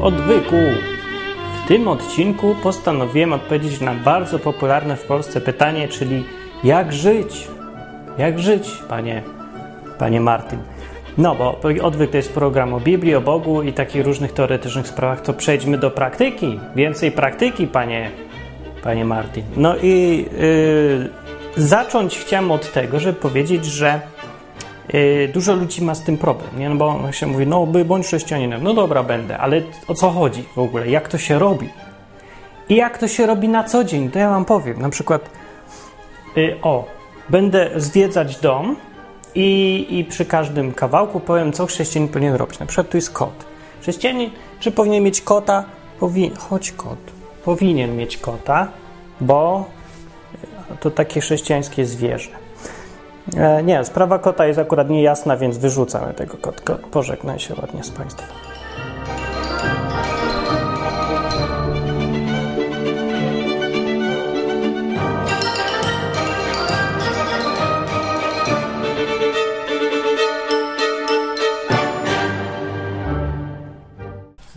W odwyku. W tym odcinku postanowiłem odpowiedzieć na bardzo popularne w Polsce pytanie, czyli jak żyć? Jak żyć, panie, panie Martin? No, bo odwyk to jest program o Biblii, o Bogu i takich różnych teoretycznych sprawach, to przejdźmy do praktyki. Więcej praktyki, panie, panie Martin. No i yy, zacząć chciałem od tego, żeby powiedzieć, że dużo ludzi ma z tym problem, nie? No bo się mówi, no bądź chrześcijaninem. No dobra, będę, ale o co chodzi w ogóle? Jak to się robi? I jak to się robi na co dzień? To ja wam powiem. Na przykład, yy, o, będę zwiedzać dom i, i przy każdym kawałku powiem, co chrześcijanin powinien robić. Na przykład tu jest kot. Chrześcijanin, czy powinien mieć kota? Powinien, chodź kot. Powinien mieć kota, bo to takie chrześcijańskie zwierzę. E, nie, sprawa kota jest akurat niejasna, więc wyrzucamy tego kotka. Pożegnaj się ładnie z Państwem.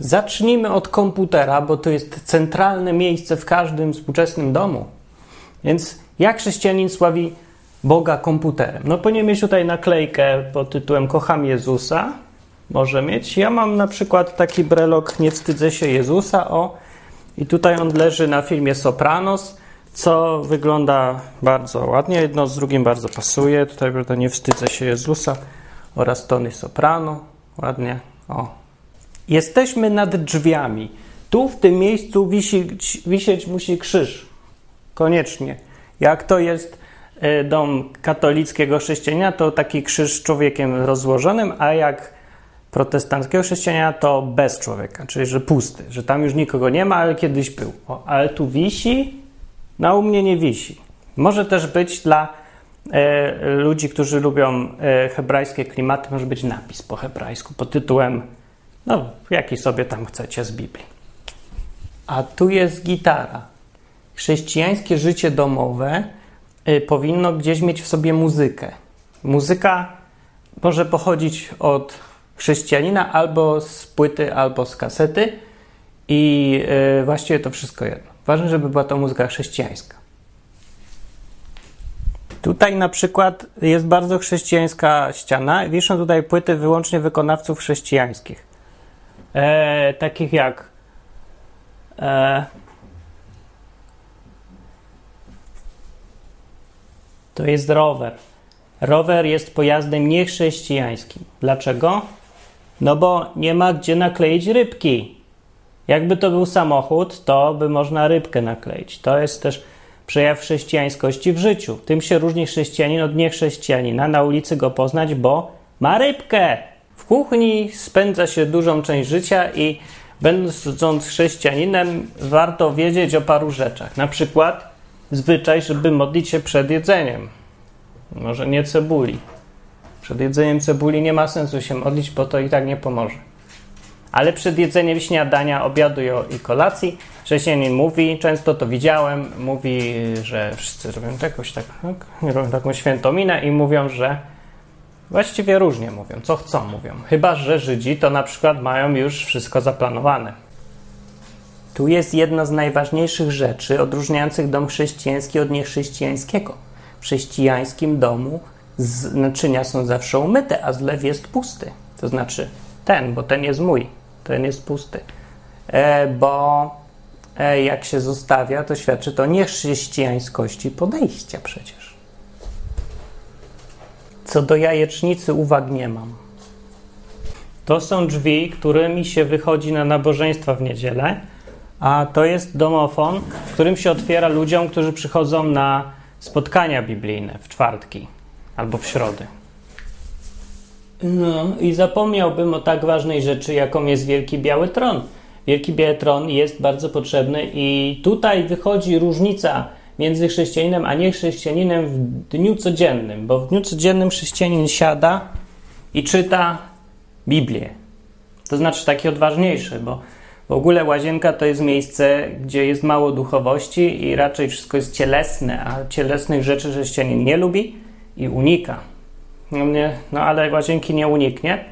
Zacznijmy od komputera, bo to jest centralne miejsce w każdym współczesnym domu. Więc jak chrześcijanin sławi Boga komputerem? No powinien mieć tutaj naklejkę pod tytułem Kocham Jezusa. Może mieć. Ja mam na przykład taki brelok Nie wstydzę się Jezusa. O, i tutaj on leży na filmie Sopranos, co wygląda bardzo ładnie. Jedno z drugim bardzo pasuje. Tutaj prawda, Nie wstydzę się Jezusa oraz Tony Soprano. Ładnie. O, Jesteśmy nad drzwiami. Tu w tym miejscu wisi, wisieć musi krzyż. Koniecznie. Jak to jest dom katolickiego chrześcijanina, to taki krzyż z człowiekiem rozłożonym, a jak protestanckiego chrześcijanina, to bez człowieka, czyli że pusty, że tam już nikogo nie ma, ale kiedyś był. O, ale tu wisi, no u mnie nie wisi. Może też być dla e, ludzi, którzy lubią e, hebrajskie klimaty, może być napis po hebrajsku pod tytułem no, jaki sobie tam chcecie z Biblii. A tu jest gitara. Chrześcijańskie życie domowe powinno gdzieś mieć w sobie muzykę. Muzyka może pochodzić od chrześcijanina albo z płyty, albo z kasety i y, właściwie to wszystko jedno. Ważne, żeby była to muzyka chrześcijańska. Tutaj na przykład jest bardzo chrześcijańska ściana. Wiszą tutaj płyty wyłącznie wykonawców chrześcijańskich e, takich jak e, to jest rower. Rower jest pojazdem niechrześcijańskim. Dlaczego? No bo nie ma gdzie nakleić rybki. Jakby to był samochód, to by można rybkę nakleić. To jest też przejaw chrześcijańskości w życiu. Tym się różni chrześcijanin od niechrześcijanina. Na ulicy go poznać, bo ma rybkę. W kuchni spędza się dużą część życia i będąc chrześcijaninem, warto wiedzieć o paru rzeczach. Na przykład zwyczaj, żeby modlić się przed jedzeniem. Może nie cebuli. Przed jedzeniem cebuli nie ma sensu się modlić, bo to i tak nie pomoże. Ale przed jedzeniem śniadania, obiadu i kolacji chrześcijanin mówi, często to widziałem, mówi, że wszyscy robią jakąś tak, tak, taką świętą minę i mówią, że Właściwie różnie mówią, co chcą mówią. Chyba, że Żydzi to na przykład mają już wszystko zaplanowane. Tu jest jedna z najważniejszych rzeczy odróżniających dom chrześcijański od niechrześcijańskiego. W chrześcijańskim domu naczynia są zawsze umyte, a zlew jest pusty. To znaczy ten, bo ten jest mój, ten jest pusty. E, bo e, jak się zostawia, to świadczy to niechrześcijańskości podejścia przecież. Co do jajecznicy uwag nie mam. To są drzwi, którymi się wychodzi na nabożeństwa w niedzielę, a to jest domofon, którym się otwiera ludziom, którzy przychodzą na spotkania biblijne w czwartki albo w środy. No i zapomniałbym o tak ważnej rzeczy, jaką jest Wielki Biały Tron. Wielki Biały Tron jest bardzo potrzebny i tutaj wychodzi różnica między chrześcijaninem a niechrześcijaninem w dniu codziennym, bo w dniu codziennym chrześcijanin siada i czyta Biblię. To znaczy taki odważniejszy, bo w ogóle łazienka to jest miejsce, gdzie jest mało duchowości i raczej wszystko jest cielesne, a cielesnych rzeczy chrześcijanin nie lubi i unika. No, nie, no ale łazienki nie uniknie,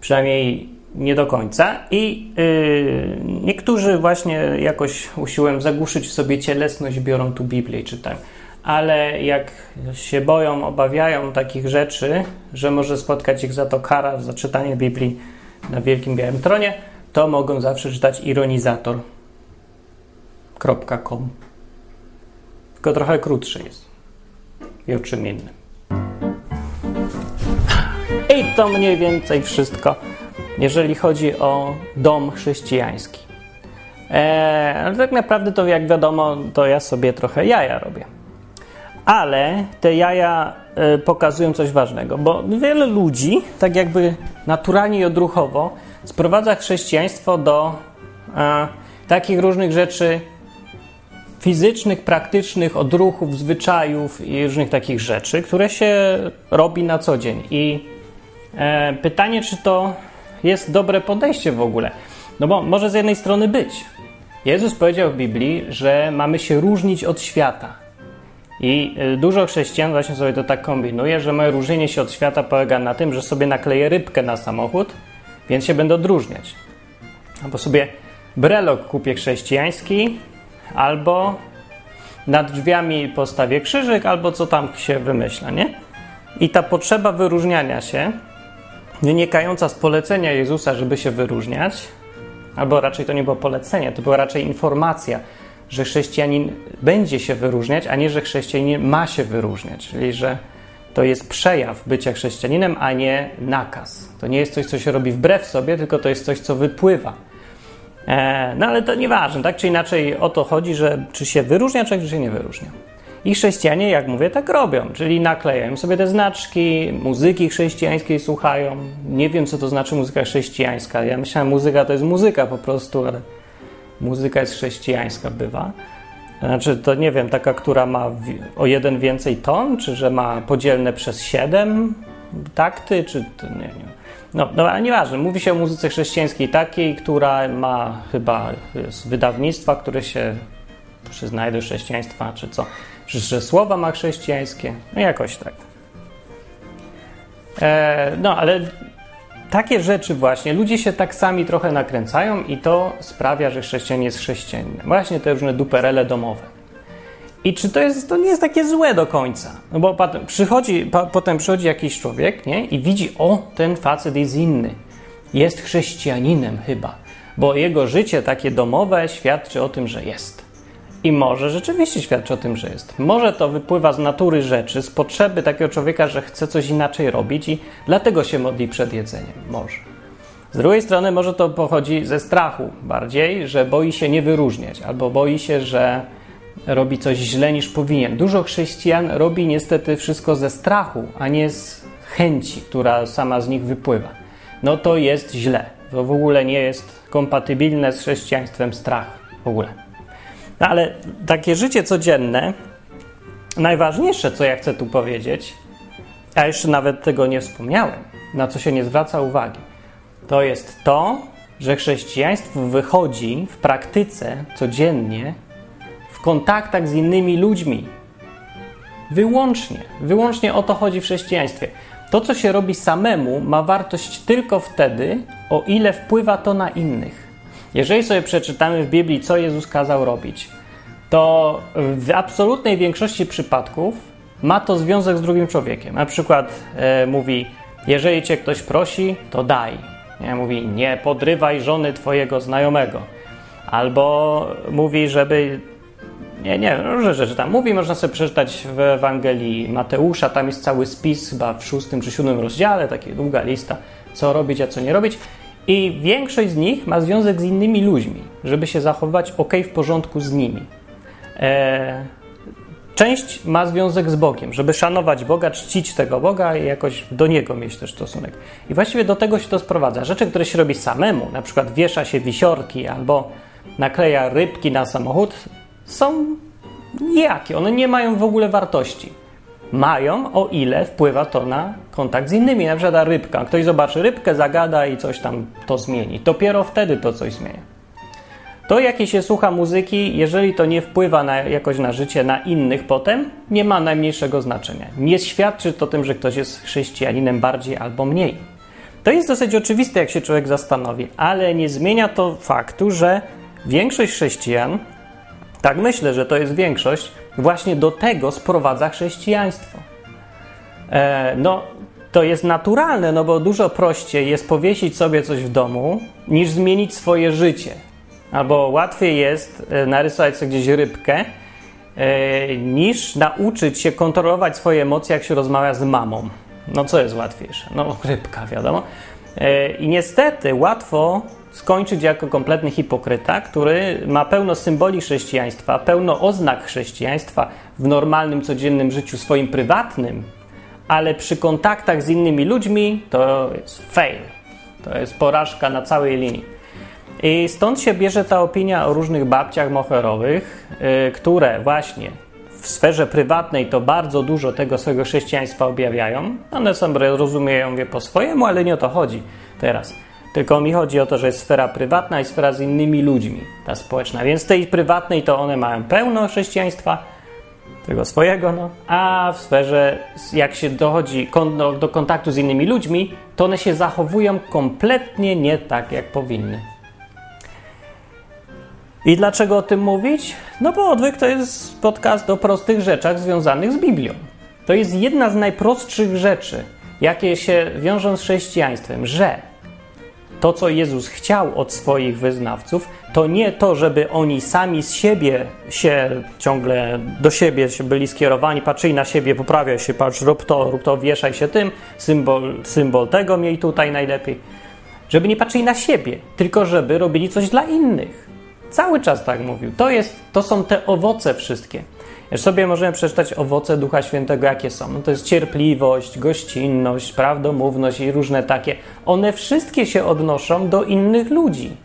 przynajmniej nie do końca. I yy, niektórzy właśnie jakoś usiłują zagłuszyć sobie cielesność, biorą tu Biblię i czytają. Ale jak się boją, obawiają takich rzeczy, że może spotkać ich za to kara za czytanie Biblii na Wielkim Białym Tronie, to mogą zawsze czytać ironizator.com. Tylko trochę krótszy jest. I o czym innym. I to mniej więcej wszystko, jeżeli chodzi o dom chrześcijański. Eee, ale tak naprawdę to jak wiadomo, to ja sobie trochę jaja robię. Ale te jaja e, pokazują coś ważnego, bo wiele ludzi, tak jakby naturalnie i odruchowo, sprowadza chrześcijaństwo do e, takich różnych rzeczy fizycznych, praktycznych, odruchów, zwyczajów i różnych takich rzeczy, które się robi na co dzień. I e, pytanie, czy to jest dobre podejście w ogóle? No bo może z jednej strony być. Jezus powiedział w Biblii, że mamy się różnić od świata. I e, dużo chrześcijan właśnie sobie to tak kombinuje, że moje różnienie się od świata polega na tym, że sobie nakleję rybkę na samochód, więc się będę odróżniać. Albo sobie brelok kupię chrześcijański, albo nad drzwiami postawię krzyżyk, albo co tam się wymyśla, nie? I ta potrzeba wyróżniania się, wynikająca z polecenia Jezusa, żeby się wyróżniać, albo raczej to nie było polecenie, to była raczej informacja, że chrześcijanin będzie się wyróżniać, a nie, że chrześcijanin ma się wyróżniać, czyli że to jest przejaw bycia chrześcijaninem, a nie nakaz. To nie jest coś, co się robi wbrew sobie, tylko to jest coś, co wypływa E, no ale to nieważne, tak czy inaczej o to chodzi, że czy się wyróżnia, czy się nie wyróżnia. I chrześcijanie, jak mówię, tak robią, czyli naklejają sobie te znaczki, muzyki chrześcijańskiej słuchają. Nie wiem, co to znaczy muzyka chrześcijańska. Ja myślałem, muzyka to jest muzyka po prostu, ale muzyka jest chrześcijańska, bywa. Znaczy, to nie wiem, taka, która ma o jeden więcej ton, czy że ma podzielne przez siedem takty, czy nie, nie. No, no ale nieważne. Mówi się o muzyce chrześcijańskiej takiej, która ma chyba z wydawnictwa, które się przyznaje do chrześcijaństwa, czy co. Że słowa ma chrześcijańskie. No jakoś tak. E, no, ale takie rzeczy właśnie, ludzie się tak sami trochę nakręcają i to sprawia, że chrześcijanin jest chrześcijaninem. Właśnie te różne duperele domowe. I czy to, jest, to nie jest takie złe do końca? No bo przychodzi, potem przychodzi jakiś człowiek nie? i widzi, o, ten facet jest inny. Jest chrześcijaninem chyba, bo jego życie takie domowe świadczy o tym, że jest. I może rzeczywiście świadczy o tym, że jest. Może to wypływa z natury rzeczy, z potrzeby takiego człowieka, że chce coś inaczej robić i dlatego się modli przed jedzeniem. Może. Z drugiej strony, może to pochodzi ze strachu bardziej, że boi się nie wyróżniać, albo boi się, że robi coś źle niż powinien. Dużo chrześcijan robi niestety wszystko ze strachu, a nie z chęci, która sama z nich wypływa. No to jest źle. To w ogóle nie jest kompatybilne z chrześcijaństwem strach. W ogóle. No ale takie życie codzienne, najważniejsze, co ja chcę tu powiedzieć, a jeszcze nawet tego nie wspomniałem, na co się nie zwraca uwagi, to jest to, że chrześcijaństwo wychodzi w praktyce codziennie w kontaktach z innymi ludźmi. Wyłącznie, wyłącznie o to chodzi w chrześcijaństwie. To, co się robi samemu, ma wartość tylko wtedy, o ile wpływa to na innych. Jeżeli sobie przeczytamy w Biblii, co Jezus kazał robić, to w absolutnej większości przypadków ma to związek z drugim człowiekiem. Na przykład e, mówi: Jeżeli cię ktoś prosi, to daj. Nie, mówi: Nie podrywaj żony twojego znajomego. Albo mówi, żeby nie, nie, różne rzeczy tam mówi, można sobie przeczytać w Ewangelii Mateusza, tam jest cały spis chyba w szóstym czy siódmym rozdziale, taka długa lista, co robić, a co nie robić. I większość z nich ma związek z innymi ludźmi, żeby się zachowywać ok, w porządku z nimi. E, część ma związek z Bogiem, żeby szanować Boga, czcić tego Boga i jakoś do Niego mieć też stosunek. I właściwie do tego się to sprowadza. Rzeczy, które się robi samemu, na przykład wiesza się wisiorki albo nakleja rybki na samochód, są nijakie, one nie mają w ogóle wartości. Mają, o ile wpływa to na kontakt z innymi. Na przykład rybka. Ktoś zobaczy rybkę, zagada i coś tam to zmieni. Dopiero wtedy to coś zmienia. To, jakie się słucha muzyki, jeżeli to nie wpływa na, jakoś na życie na innych potem, nie ma najmniejszego znaczenia. Nie świadczy to tym, że ktoś jest chrześcijaninem bardziej albo mniej. To jest dosyć oczywiste, jak się człowiek zastanowi, ale nie zmienia to faktu, że większość chrześcijan, tak myślę, że to jest większość, właśnie do tego sprowadza chrześcijaństwo. E, no, to jest naturalne, no bo dużo prościej jest powiesić sobie coś w domu, niż zmienić swoje życie. Albo łatwiej jest e, narysować sobie gdzieś rybkę, e, niż nauczyć się kontrolować swoje emocje, jak się rozmawia z mamą. No co jest łatwiejsze? No rybka, wiadomo. E, I niestety łatwo skończyć jako kompletny hipokryta, który ma pełno symboli chrześcijaństwa, pełno oznak chrześcijaństwa w normalnym, codziennym życiu swoim prywatnym, ale przy kontaktach z innymi ludźmi to jest fail. To jest porażka na całej linii. I stąd się bierze ta opinia o różnych babciach moherowych, yy, które właśnie w sferze prywatnej to bardzo dużo tego swojego chrześcijaństwa objawiają. One są, rozumieją je po swojemu, ale nie o to chodzi teraz. Tylko mi chodzi o to, że jest sfera prywatna i sfera z innymi ludźmi, ta społeczna. Więc tej prywatnej to one mają pełno chrześcijaństwa, tego swojego, no. a w sferze, jak się dochodzi do, do kontaktu z innymi ludźmi, to one się zachowują kompletnie nie tak, jak powinny. I dlaczego o tym mówić? No bo odwyk to jest podcast o prostych rzeczach związanych z Biblią. To jest jedna z najprostszych rzeczy, jakie się wiążą z chrześcijaństwem, że to, co Jezus chciał od swoich wyznawców, to nie to, żeby oni sami z siebie się ciągle do siebie byli skierowani, patrzyli na siebie, poprawiaj się, patrz, rób to, rób to, wieszaj się tym, symbol, symbol tego miej tutaj najlepiej. Żeby nie patrzyli na siebie, tylko żeby robili coś dla innych. Cały czas tak mówił. To, jest, to są te owoce wszystkie. Sobie możemy przeczytać owoce Ducha Świętego, jakie są. No to jest cierpliwość, gościnność, prawdomówność i różne takie. One wszystkie się odnoszą do innych ludzi.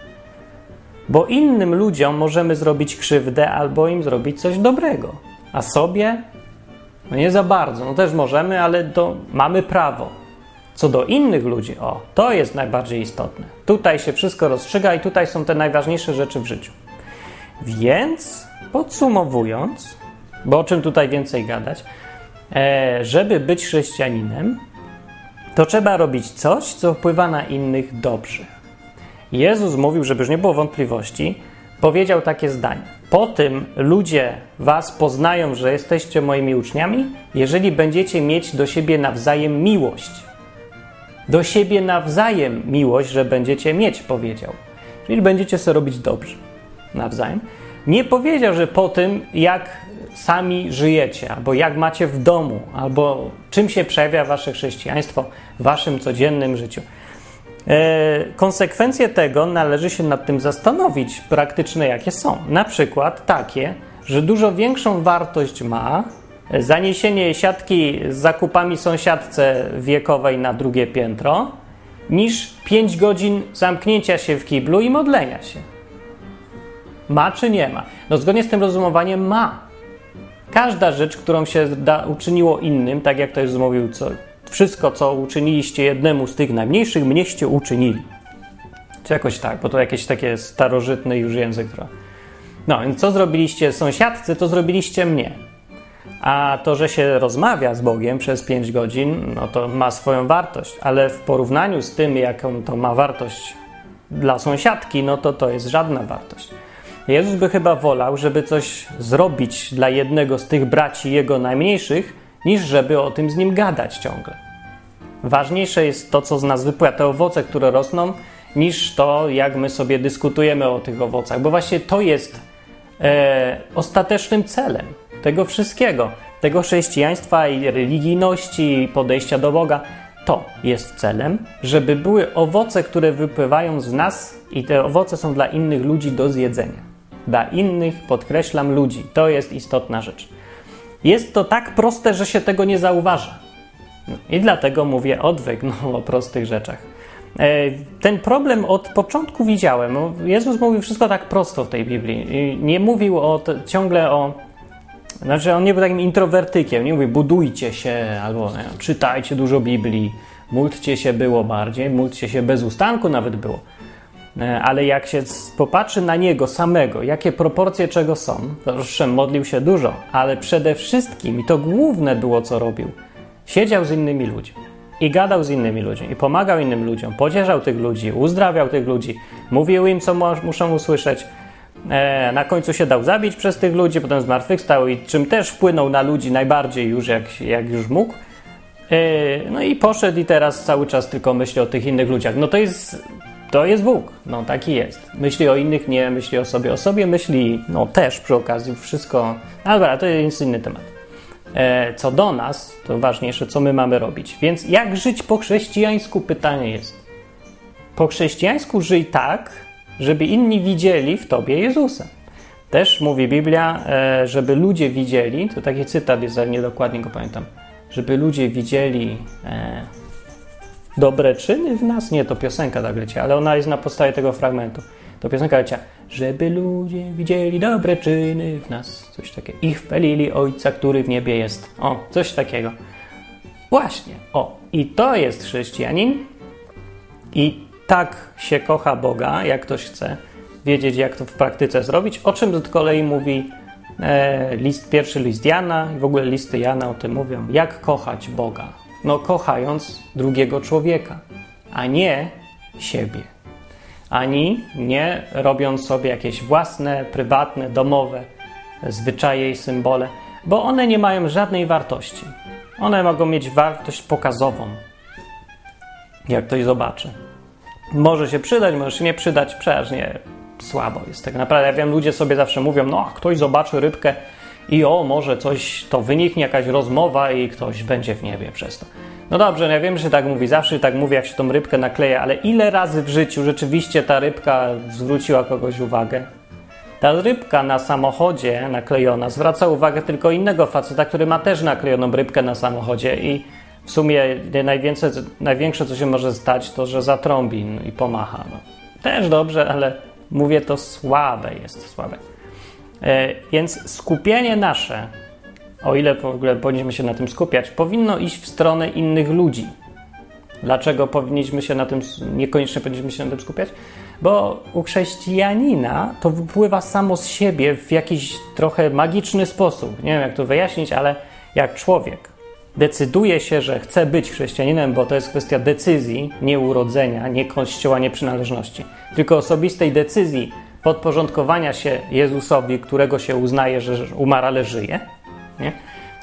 Bo innym ludziom możemy zrobić krzywdę albo im zrobić coś dobrego. A sobie? No nie za bardzo. No też możemy, ale to mamy prawo. Co do innych ludzi, o, to jest najbardziej istotne. Tutaj się wszystko rozstrzyga i tutaj są te najważniejsze rzeczy w życiu. Więc podsumowując, bo o czym tutaj więcej gadać, e, żeby być chrześcijaninem, to trzeba robić coś, co wpływa na innych dobrze. Jezus mówił, żeby już nie było wątpliwości, powiedział takie zdanie. Po tym ludzie was poznają, że jesteście moimi uczniami, jeżeli będziecie mieć do siebie nawzajem miłość do siebie nawzajem miłość, że będziecie mieć, powiedział. Czyli będziecie sobie robić dobrze nawzajem. Nie powiedział, że po tym, jak sami żyjecie, albo jak macie w domu, albo czym się przejawia wasze chrześcijaństwo w waszym codziennym życiu. E, konsekwencje tego należy się nad tym zastanowić, praktyczne jakie są. Na przykład takie, że dużo większą wartość ma zaniesienie siatki z zakupami sąsiadce wiekowej na drugie piętro, niż 5 godzin zamknięcia się w kiblu i modlenia się. Ma czy nie ma? No zgodnie z tym rozumowaniem ma. Każda rzecz, którą się da, uczyniło innym, tak jak to jest mówił, co, wszystko, co uczyniliście jednemu z tych najmniejszych, mnieście uczynili. Czy jakoś tak, bo to jakieś takie starożytny już język. No, więc co zrobiliście sąsiadce, to zrobiliście mnie. A to, że się rozmawia z Bogiem przez 5 godzin, no to ma swoją wartość, ale w porównaniu z tym, jaką to ma wartość dla sąsiadki, no to to jest żadna wartość. Jezus by chyba wolał, żeby coś zrobić dla jednego z tych braci jego najmniejszych, niż żeby o tym z nim gadać ciągle. Ważniejsze jest to, co z nas wypływa, te owoce, które rosną, niż to, jak my sobie dyskutujemy o tych owocach, bo właśnie to jest e, ostatecznym celem tego wszystkiego, tego chrześcijaństwa i religijności i podejścia do Boga, to jest celem, żeby były owoce, które wypływają z nas i te owoce są dla innych ludzi do zjedzenia. Dla innych, podkreślam, ludzi. To jest istotna rzecz. Jest to tak proste, że się tego nie zauważa. No, I dlatego mówię odwyk no, o prostych rzeczach. E, ten problem od początku widziałem. Jezus mówił wszystko tak prosto w tej Biblii. Nie mówił o, ciągle o znaczy, on nie był takim introwertykiem, nie mówi budujcie się albo nie, czytajcie dużo Biblii, módlcie się było bardziej, módlcie się bez ustanku nawet było. E, ale jak się popatrzy na niego samego, jakie proporcje czego są, to owszem, modlił się dużo, ale przede wszystkim, i to główne było co robił, siedział z innymi ludźmi. i gadał z innymi ludźmi, i pomagał innym ludziom, pocieszał tych ludzi, uzdrawiał tych ludzi, mówił im, co muszą usłyszeć. E, na końcu się dał zabić przez tych ludzi, potem zmartwychwstał i czym też wpłynął na ludzi najbardziej już, jak, jak już mógł. E, no i poszedł i teraz cały czas tylko myśli o tych innych ludziach. No to jest, to jest Bóg, no taki jest. Myśli o innych, nie myśli o sobie. O sobie myśli, no też przy okazji, wszystko. No dobra, to jest inny temat. E, co do nas, to ważniejsze, co my mamy robić. Więc jak żyć po chrześcijańsku? Pytanie jest. Po chrześcijańsku żyj tak, żeby inni widzieli w tobie Jezusa. Też mówi Biblia, e, żeby ludzie widzieli, to taki cytat jest, ale niedokładnie go pamiętam, żeby ludzie widzieli e, dobre czyny w nas. Nie, to piosenka tak leci, ale ona jest na podstawie tego fragmentu. To piosenka leciała, żeby ludzie widzieli dobre czyny w nas. Coś takiego. Ich wpelili Ojca, który w niebie jest. O, coś takiego. Właśnie. O, i to jest chrześcijanin. I tak się kocha Boga, jak ktoś chce wiedzieć, jak to w praktyce zrobić, o czym z kolei mówi e, list, pierwszy list Jana i w ogóle listy Jana o tym mówią, jak kochać Boga. No, kochając drugiego człowieka, a nie siebie. Ani nie robiąc sobie jakieś własne, prywatne, domowe zwyczaje i symbole, bo one nie mają żadnej wartości. One mogą mieć wartość pokazową, jak ktoś zobaczy. Może się przydać, może się nie przydać, przeważnie słabo jest tak naprawdę. Ja wiem, ludzie sobie zawsze mówią, no ktoś zobaczy rybkę i o, może coś, to wyniknie jakaś rozmowa i ktoś będzie w niebie przez to. No dobrze, ja wiem, że tak mówi, zawsze tak mówi, jak się tą rybkę nakleja, ale ile razy w życiu rzeczywiście ta rybka zwróciła kogoś uwagę? Ta rybka na samochodzie naklejona zwraca uwagę tylko innego faceta, który ma też naklejoną rybkę na samochodzie i w sumie najwięcej, największe, co się może stać, to, że zatrąbi i pomacha. No. Też dobrze, ale mówię, to słabe jest, słabe. E, więc skupienie nasze, o ile w ogóle powinniśmy się na tym skupiać, powinno iść w stronę innych ludzi. Dlaczego powinniśmy się na tym, niekoniecznie powinniśmy się na tym skupiać? Bo u chrześcijanina to wypływa samo z siebie w jakiś trochę magiczny sposób. Nie wiem, jak to wyjaśnić, ale jak człowiek decyduje się, że chce być chrześcijaninem, bo to jest kwestia decyzji, nie urodzenia, nie kościoła, nie przynależności, tylko osobistej decyzji podporządkowania się Jezusowi, którego się uznaje, że umarł, ale żyje. Nie?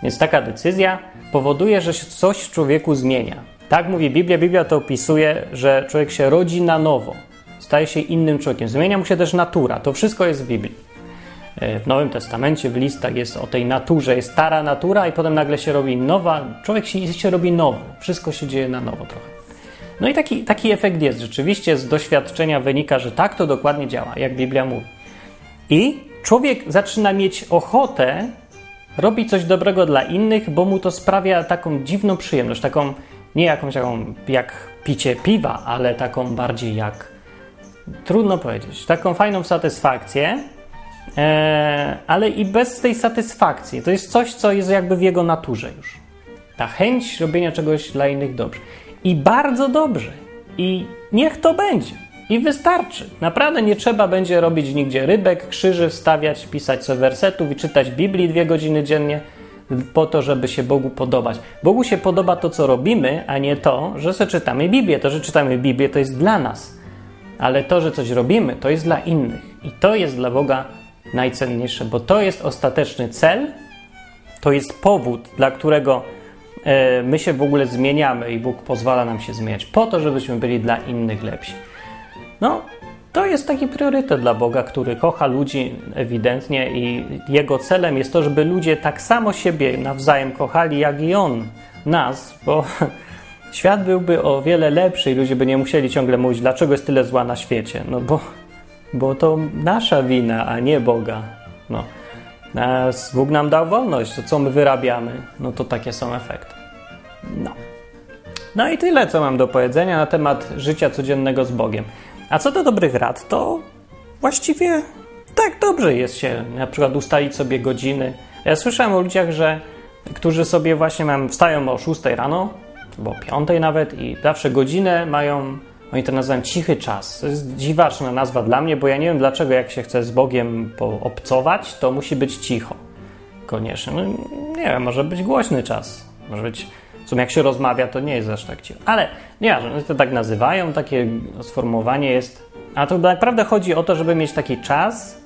Więc taka decyzja powoduje, że się coś w człowieku zmienia. Tak mówi Biblia. Biblia to opisuje, że człowiek się rodzi na nowo, staje się innym człowiekiem. Zmienia mu się też natura. To wszystko jest w Biblii. E, w Nowym Testamencie, w listach jest o tej naturze, jest stara natura i potem nagle się robi nowa, człowiek się, się robi nowy, wszystko się dzieje na nowo trochę. No i taki, taki efekt jest. Rzeczywiście z doświadczenia wynika, że tak to dokładnie działa, jak Biblia mówi. I człowiek zaczyna mieć ochotę robić coś dobrego dla innych, bo mu to sprawia taką dziwną przyjemność, taką nie jakąś taką jak picie piwa, ale taką bardziej jak trudno powiedzieć, taką fajną satysfakcję, e, ale i bez tej satysfakcji. To jest coś, co jest jakby w jego naturze już. Ta chęć robienia czegoś dla innych dobrze. I bardzo dobrze. I niech to będzie. I wystarczy. Naprawdę nie trzeba będzie robić nigdzie rybek, krzyży, wstawiać, pisać sobie wersetów i czytać Biblii dwie godziny dziennie po to, żeby się Bogu podobać. Bogu się podoba to, co robimy, a nie to, że sobie czytamy Biblię. To, że czytamy Biblię, to jest dla nas. Ale to, że coś robimy, to jest dla innych. I to jest dla Boga najcenniejsze, bo to jest ostateczny cel, to jest powód, dla którego my się w ogóle zmieniamy i Bóg pozwala nam się zmieniać, po to, żebyśmy byli dla innych lepsi. No, to jest taki priorytet dla Boga, który kocha ludzi ewidentnie i jego celem jest to, żeby ludzie tak samo siebie nawzajem kochali, jak i On nas, bo świat byłby o wiele lepszy i ludzie by nie musieli ciągle mówić, dlaczego jest tyle zła na świecie. No bo bo to nasza wina, a nie Boga. No. A Bóg nam dał wolność, to co my wyrabiamy, no to takie są efekty. No. No i tyle, co mam do powiedzenia na temat życia codziennego z Bogiem. A co do dobrych rad, to właściwie tak dobrze jest się na przykład ustalić sobie godziny. Ja słyszałem o ludziach, że którzy sobie właśnie mają, wstają o 6 rano, albo o 5 nawet i zawsze godzinę mają oni to nazywają cichy czas. To jest dziwaczna nazwa dla mnie, bo ja nie wiem dlaczego jak się chce z Bogiem obcować, to musi być cicho. Koniecznie. No, nie wiem, może być głośny czas. Może być W sumie jak się rozmawia, to nie jest aż tak cicho. Ale nie, oni to tak nazywają, takie sformułowanie jest. A to naprawdę chodzi o to, żeby mieć taki czas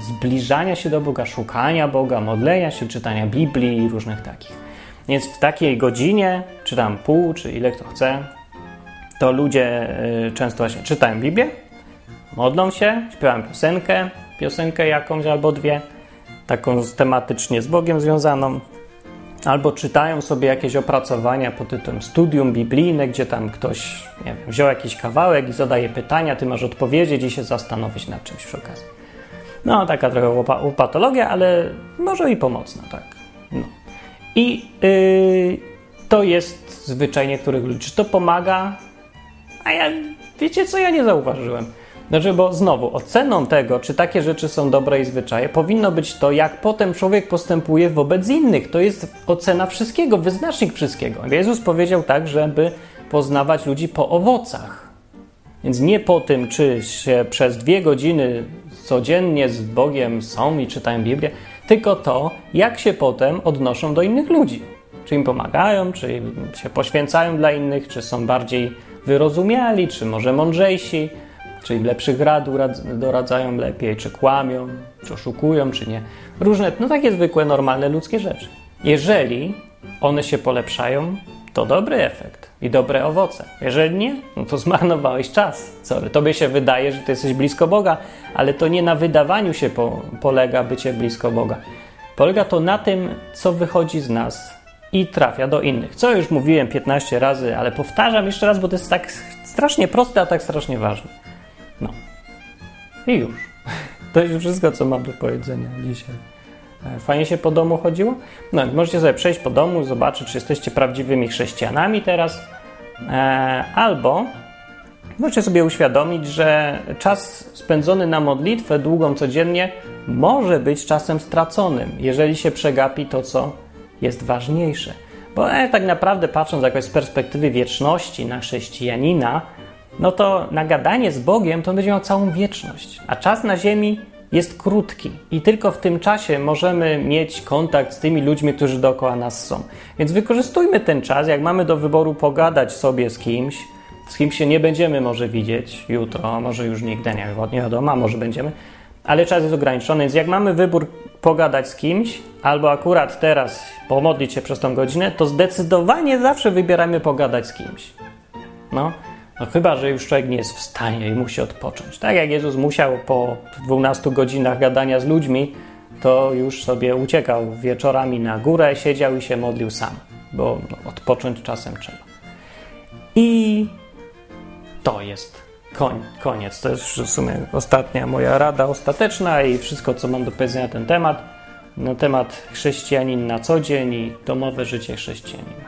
zbliżania się do Boga, szukania Boga, modlenia się, czytania Biblii i różnych takich. Więc w takiej godzinie, czy tam pół, czy ile kto chce, to ludzie y, często właśnie czytają Biblię, modlą się, śpiewają piosenkę, piosenkę jakąś albo dwie, taką tematycznie z Bogiem związaną, albo czytają sobie jakieś opracowania pod tytułem Studium Biblijne, gdzie tam ktoś nie wiem, wziął jakiś kawałek i zadaje pytania, ty masz odpowiedzieć i się zastanowić nad czymś przy okazji. No, taka trochę upatologia, ale może i pomocna, tak. No. I yy, to jest zwyczaj niektórych ludzi. Czy to pomaga? A ja, wiecie co, ja nie zauważyłem. Znaczy, bo znowu, oceną tego, czy takie rzeczy są dobre i zwyczaje, powinno być to, jak potem człowiek postępuje wobec innych. To jest ocena wszystkiego, wyznacznik wszystkiego. Jezus powiedział tak, żeby poznawać ludzi po owocach. Więc nie po tym, czy się przez dwie godziny codziennie z Bogiem są i czytają Biblię, tylko to, jak się potem odnoszą do innych ludzi. Czy im pomagają, czy się poświęcają dla innych, czy są bardziej wyrozumiali, czy może mądrzejsi, czy im lepszych rad doradzają lepiej, czy kłamią, czy oszukują, czy nie. Różne, no takie zwykłe, normalne ludzkie rzeczy. Jeżeli one się polepszają, to dobry efekt i dobre owoce. Jeżeli nie, no to zmarnowałeś czas. Sorry, tobie się wydaje, że ty jesteś blisko Boga, ale to nie na wydawaniu się po, polega bycie blisko Boga. Polega to na tym, co wychodzi z nas i trafia do innych. Co już mówiłem 15 razy, ale powtarzam jeszcze raz, bo to jest tak strasznie proste, a tak strasznie ważne. No. I już. To już wszystko, co mam do powiedzenia dzisiaj. E, fajnie się po domu chodziło? No, możecie sobie przejść po domu, zobaczyć, czy jesteście prawdziwymi chrześcijanami teraz, e, albo możecie sobie uświadomić, że czas spędzony na modlitwę długą codziennie może być czasem straconym, jeżeli się przegapi to, co jest ważniejsze. Bo e, tak naprawdę, patrząc jakoś z perspektywy wieczności na chrześcijanina, no to nagadanie z Bogiem to będzie miał całą wieczność, a czas na ziemi jest krótki i tylko w tym czasie możemy mieć kontakt z tymi ludźmi, którzy dookoła nas są. Więc wykorzystujmy ten czas, jak mamy do wyboru pogadać sobie z kimś, z kim się nie będziemy może widzieć jutro, może już nigdy, nie, nie wiadomo, może będziemy, ale czas jest ograniczony, więc jak mamy wybór pogadać z kimś, albo akurat teraz pomodlić się przez tą godzinę, to zdecydowanie zawsze wybieramy pogadać z kimś. No, no chyba, że już człowiek nie jest w stanie i musi odpocząć. Tak jak Jezus musiał po 12 godzinach gadania z ludźmi, to już sobie uciekał wieczorami na górę, siedział i się modlił sam, bo no, odpocząć czasem trzeba. I to jest koń, koniec. To jest w sumie ostatnia moja rada ostateczna i wszystko, co mam do powiedzenia na ten temat. Na temat chrześcijanin na co dzień i domowe życie chrześcijanina.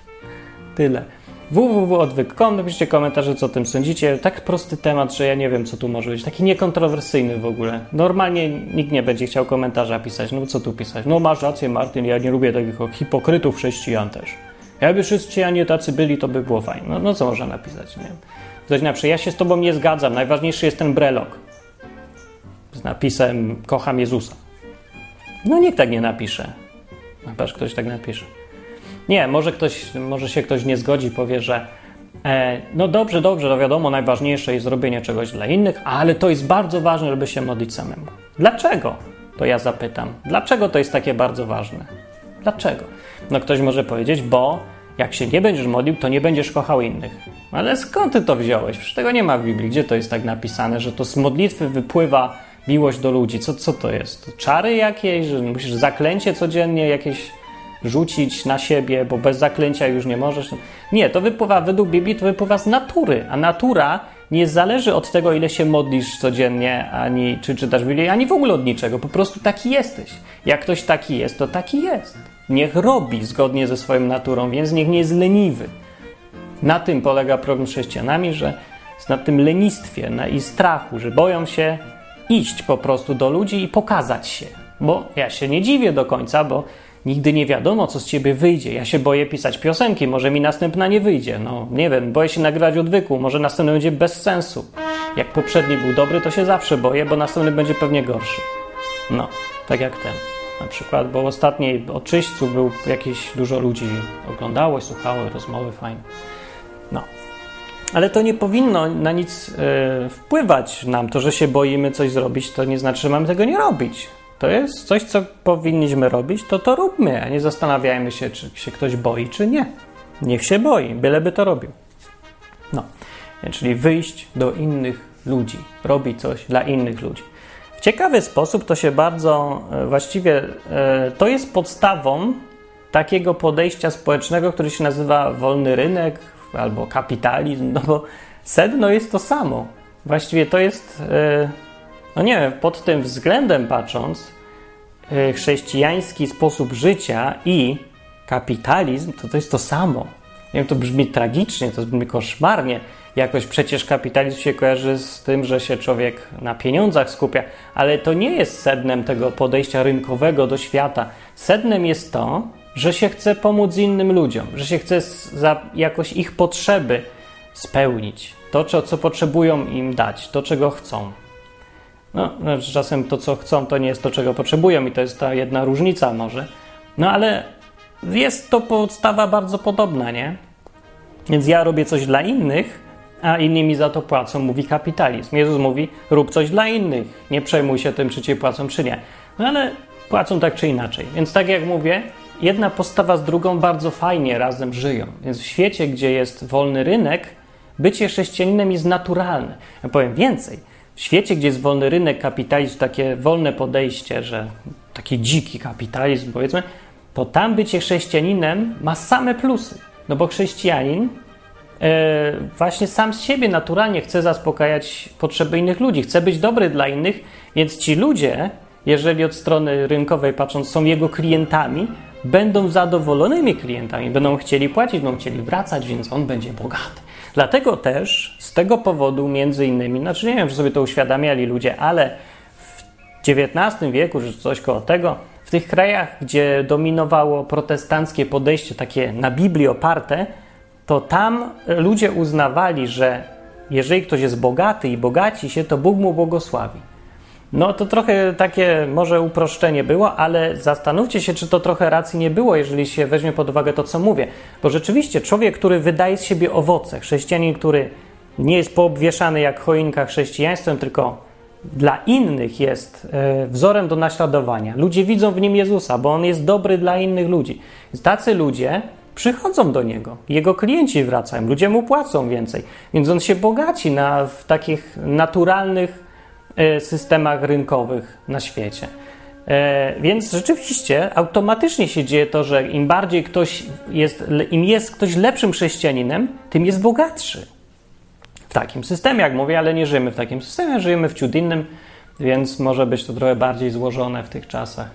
Tyle www.odwyk.com, napiszcie komentarze, co o tym sądzicie. Tak prosty temat, że ja nie wiem, co tu może być. Taki niekontrowersyjny w ogóle. Normalnie nikt nie będzie chciał komentarza pisać. No co tu pisać? No masz rację, Martin, ja nie lubię takich hipokrytów chrześcijan też. Jakby chrześcijanie tacy byli, to by było fajnie. No, no co można napisać, nie wiem. Ktoś napisze, ja się z tobą nie zgadzam, najważniejszy jest ten brelok. Z napisem, kocham Jezusa. No nikt tak nie napisze. Chyba, że ktoś tak napisze. Nie, może, ktoś, może się ktoś nie zgodzi, powie, że e, no dobrze, dobrze, to wiadomo, najważniejsze jest zrobienie czegoś dla innych, ale to jest bardzo ważne, żeby się modlić samemu. Dlaczego? To ja zapytam. Dlaczego to jest takie bardzo ważne? Dlaczego? No ktoś może powiedzieć, bo jak się nie będziesz modlił, to nie będziesz kochał innych. Ale skąd ty to wziąłeś? Przecież tego nie ma w Biblii. Gdzie to jest tak napisane, że to z modlitwy wypływa miłość do ludzi? Co, co to jest? Czary jakieś? Że musisz zaklęcie codziennie jakieś rzucić na siebie, bo bez zaklęcia już nie możesz. Nie, to wypływa według Biblii, to wypływa z natury, a natura nie zależy od tego, ile się modlisz codziennie, ani czy czytasz Biblię, ani w ogóle od niczego. Po prostu taki jesteś. Jak ktoś taki jest, to taki jest. Niech robi zgodnie ze swoją naturą, więc niech nie jest leniwy. Na tym polega problem z chrześcijanami, że na tym lenistwie i strachu, że boją się iść po prostu do ludzi i pokazać się. Bo ja się nie dziwię do końca, bo Nigdy nie wiadomo, co z ciebie wyjdzie. Ja się boję pisać piosenki, może mi następna nie wyjdzie. No, nie wiem, boję się nagrywać odwyku, może następny będzie bez sensu. Jak poprzedni był dobry, to się zawsze boję, bo następny będzie pewnie gorszy. No, tak jak ten. na przykład, bo ostatniej oczyśćcu był jakieś dużo ludzi oglądało, słuchało rozmowy fajne. No. Ale to nie powinno na nic yy, wpływać nam. To, że się boimy coś zrobić, to nie znaczy, że mamy tego nie robić. To jest coś, co powinniśmy robić, to to róbmy, a nie zastanawiajmy się, czy się ktoś boi, czy nie. Niech się boi, byleby to robił. No, czyli wyjść do innych ludzi, robić coś dla innych ludzi. W ciekawy sposób to się bardzo, e, właściwie e, to jest podstawą takiego podejścia społecznego, który się nazywa wolny rynek albo kapitalizm, no bo sedno jest to samo. Właściwie to jest, e, no nie wiem, pod tym względem patrząc, chrześcijański sposób życia i kapitalizm to to jest to samo. Nie wiem, to brzmi tragicznie, to brzmi koszmarnie, Jakoś przecież kapitalizm się kojarzy z tym, że się człowiek na pieniądzach skupia, ale to nie jest sednem tego podejścia rynkowego do świata. Sednem jest to, że się chce pomóc innym ludziom, że się chce jakoś ich potrzeby spełnić. To, co potrzebują im dać, to, czego chcą. No, znaczy czasem to, co chcą, to nie jest to, czego potrzebują, i to jest ta jedna różnica, może. No, ale jest to podstawa bardzo podobna, nie? Więc ja robię coś dla innych, a inni mi za to płacą, mówi kapitalizm. Jezus mówi, rób coś dla innych, nie przejmuj się tym, czy ci płacą, czy nie. No ale płacą tak czy inaczej. Więc tak jak mówię, jedna postawa z drugą bardzo fajnie razem żyją. Więc w świecie, gdzie jest wolny rynek, bycie chrześcijaninem jest naturalne. Ja powiem więcej. W świecie, gdzie jest wolny rynek, kapitalizm, takie wolne podejście, że taki dziki kapitalizm, powiedzmy, to tam bycie chrześcijaninem ma same plusy. No bo chrześcijanin E, właśnie sam z siebie naturalnie chce zaspokajać potrzeby innych ludzi, chce być dobry dla innych, więc ci ludzie, jeżeli od strony rynkowej patrząc, są jego klientami, będą zadowolonymi klientami, będą chcieli płacić, będą chcieli wracać, więc on będzie bogaty. Dlatego też z tego powodu, między innymi, znaczy nie wiem, czy sobie to uświadamiali ludzie, ale w XIX wieku, czy coś koło tego, w tych krajach, gdzie dominowało protestanckie podejście, takie na Biblii oparte, to tam ludzie uznawali, że jeżeli ktoś jest bogaty i bogaci się, to Bóg mu błogosławi. No to trochę takie może uproszczenie było, ale zastanówcie się, czy to trochę racji nie było, jeżeli się weźmie pod uwagę to, co mówię. Bo rzeczywiście człowiek, który wydaje z siebie owoce, chrześcijanin, który nie jest poobwieszany jak choinka chrześcijaństwem, tylko dla innych jest e, wzorem do naśladowania. Ludzie widzą w nim Jezusa, bo on jest dobry dla innych ludzi. Tacy ludzie przychodzą do niego. Jego klienci wracają, ludzie mu płacą więcej. Więc on się bogaci na, w takich naturalnych systemach rynkowych na świecie. E, więc rzeczywiście automatycznie się dzieje to, że im bardziej ktoś jest, im jest ktoś lepszym chrześcijaninem, tym jest bogatszy. W takim systemie, jak mówię, ale nie żyjemy w takim systemie, żyjemy w ciut innym, więc może być to trochę bardziej złożone w tych czasach.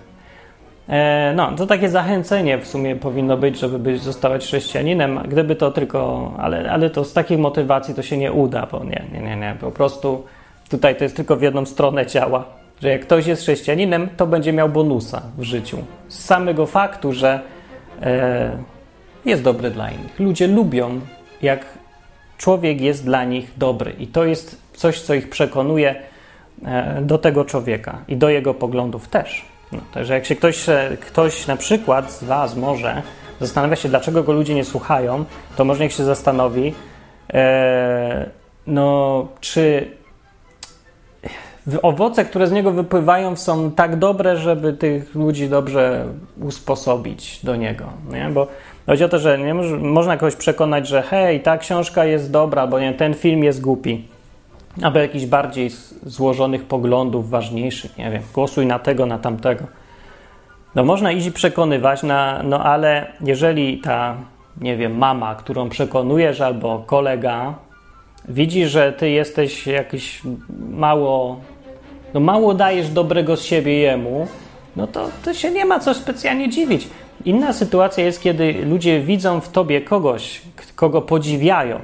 E, no, to takie zachęcenie w sumie powinno być, żeby być, zostawać chrześcijaninem. Gdyby to tylko, ale, ale to z takiej motywacji to się nie uda, bo nie, nie, nie, nie. Po prostu tutaj to jest tylko w jedną stronę ciała. Że jak ktoś jest chrześcijaninem, to będzie miał bonusa w życiu. Z samego faktu, że e, jest dobry dla innych. Ludzie lubią, jak człowiek jest dla nich dobry. I to jest coś, co ich przekonuje e, do tego człowieka i do jego poglądów też. No, także jak się ktoś, e, ktoś na przykład z Was może zastanawia się, dlaczego go ludzie nie słuchają, to może niech się zastanowi, e, no, czy owoce, które z niego wypływają, są tak dobre, żeby tych ludzi dobrze usposobić do niego. Nie? Bo chodzi o to, że nie, można kogoś przekonać, że hej, ta książka jest dobra, bo nie, ten film jest głupi albo jakichś bardziej złożonych poglądów, ważniejszych, nie wiem, głosuj na tego, na tamtego. No można iść i przekonywać, na, no ale jeżeli ta, nie wiem, mama, którą przekonujesz, albo kolega widzi, że ty jesteś jakiś mało, no mało dajesz dobrego z siebie jemu, no to, to się nie ma co specjalnie dziwić. Inna sytuacja jest, kiedy ludzie widzą w tobie kogoś, kogo podziwiają,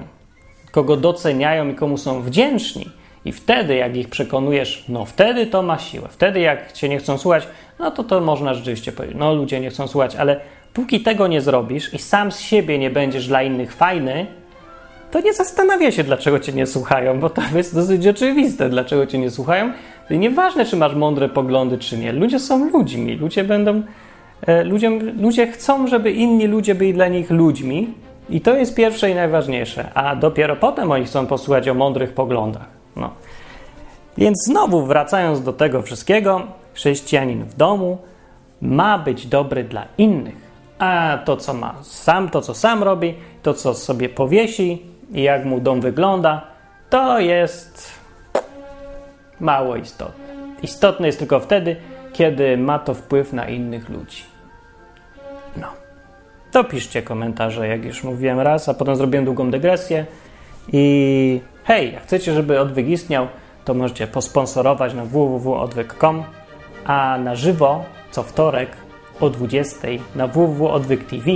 kogo doceniają i komu są wdzięczni. I wtedy, jak ich przekonujesz, no wtedy to ma siłę. Wtedy, jak cię nie chcą słuchać, no to to można rzeczywiście powiedzieć, no ludzie nie chcą słuchać, ale póki tego nie zrobisz i sam z siebie nie będziesz dla innych fajny, to nie zastanawia się, dlaczego cię nie słuchają, bo to jest dosyć oczywiste, dlaczego cię nie słuchają. I nieważne, czy masz mądre poglądy, czy nie. Ludzie są ludźmi. Ludzie będą. E, ludziom, ludzie chcą, żeby inni ludzie byli dla nich ludźmi. I to jest pierwsze i najważniejsze. A dopiero potem oni chcą posłuchać o mądrych poglądach. No. Więc znowu wracając do tego wszystkiego, chrześcijanin w domu ma być dobry dla innych. A to, co ma sam, to, co sam robi, to, co sobie powiesi i jak mu dom wygląda, to jest mało istotne. Istotne jest tylko wtedy, kiedy ma to wpływ na innych ludzi. No. To piszcie komentarze, jak już mówiłem raz, a potem zrobiłem długą dygresję. I hej, jak chcecie, żeby odwyk istniał, to możecie posponsorować na www.odwyk.com, a na żywo co wtorek o 20 na www.odwyk TV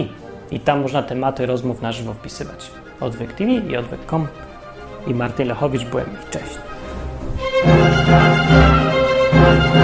i tam można tematy rozmów na żywo wpisywać. Odwyk TV i odwyk.com i Martin Lechowicz byłem cześć. Thank you.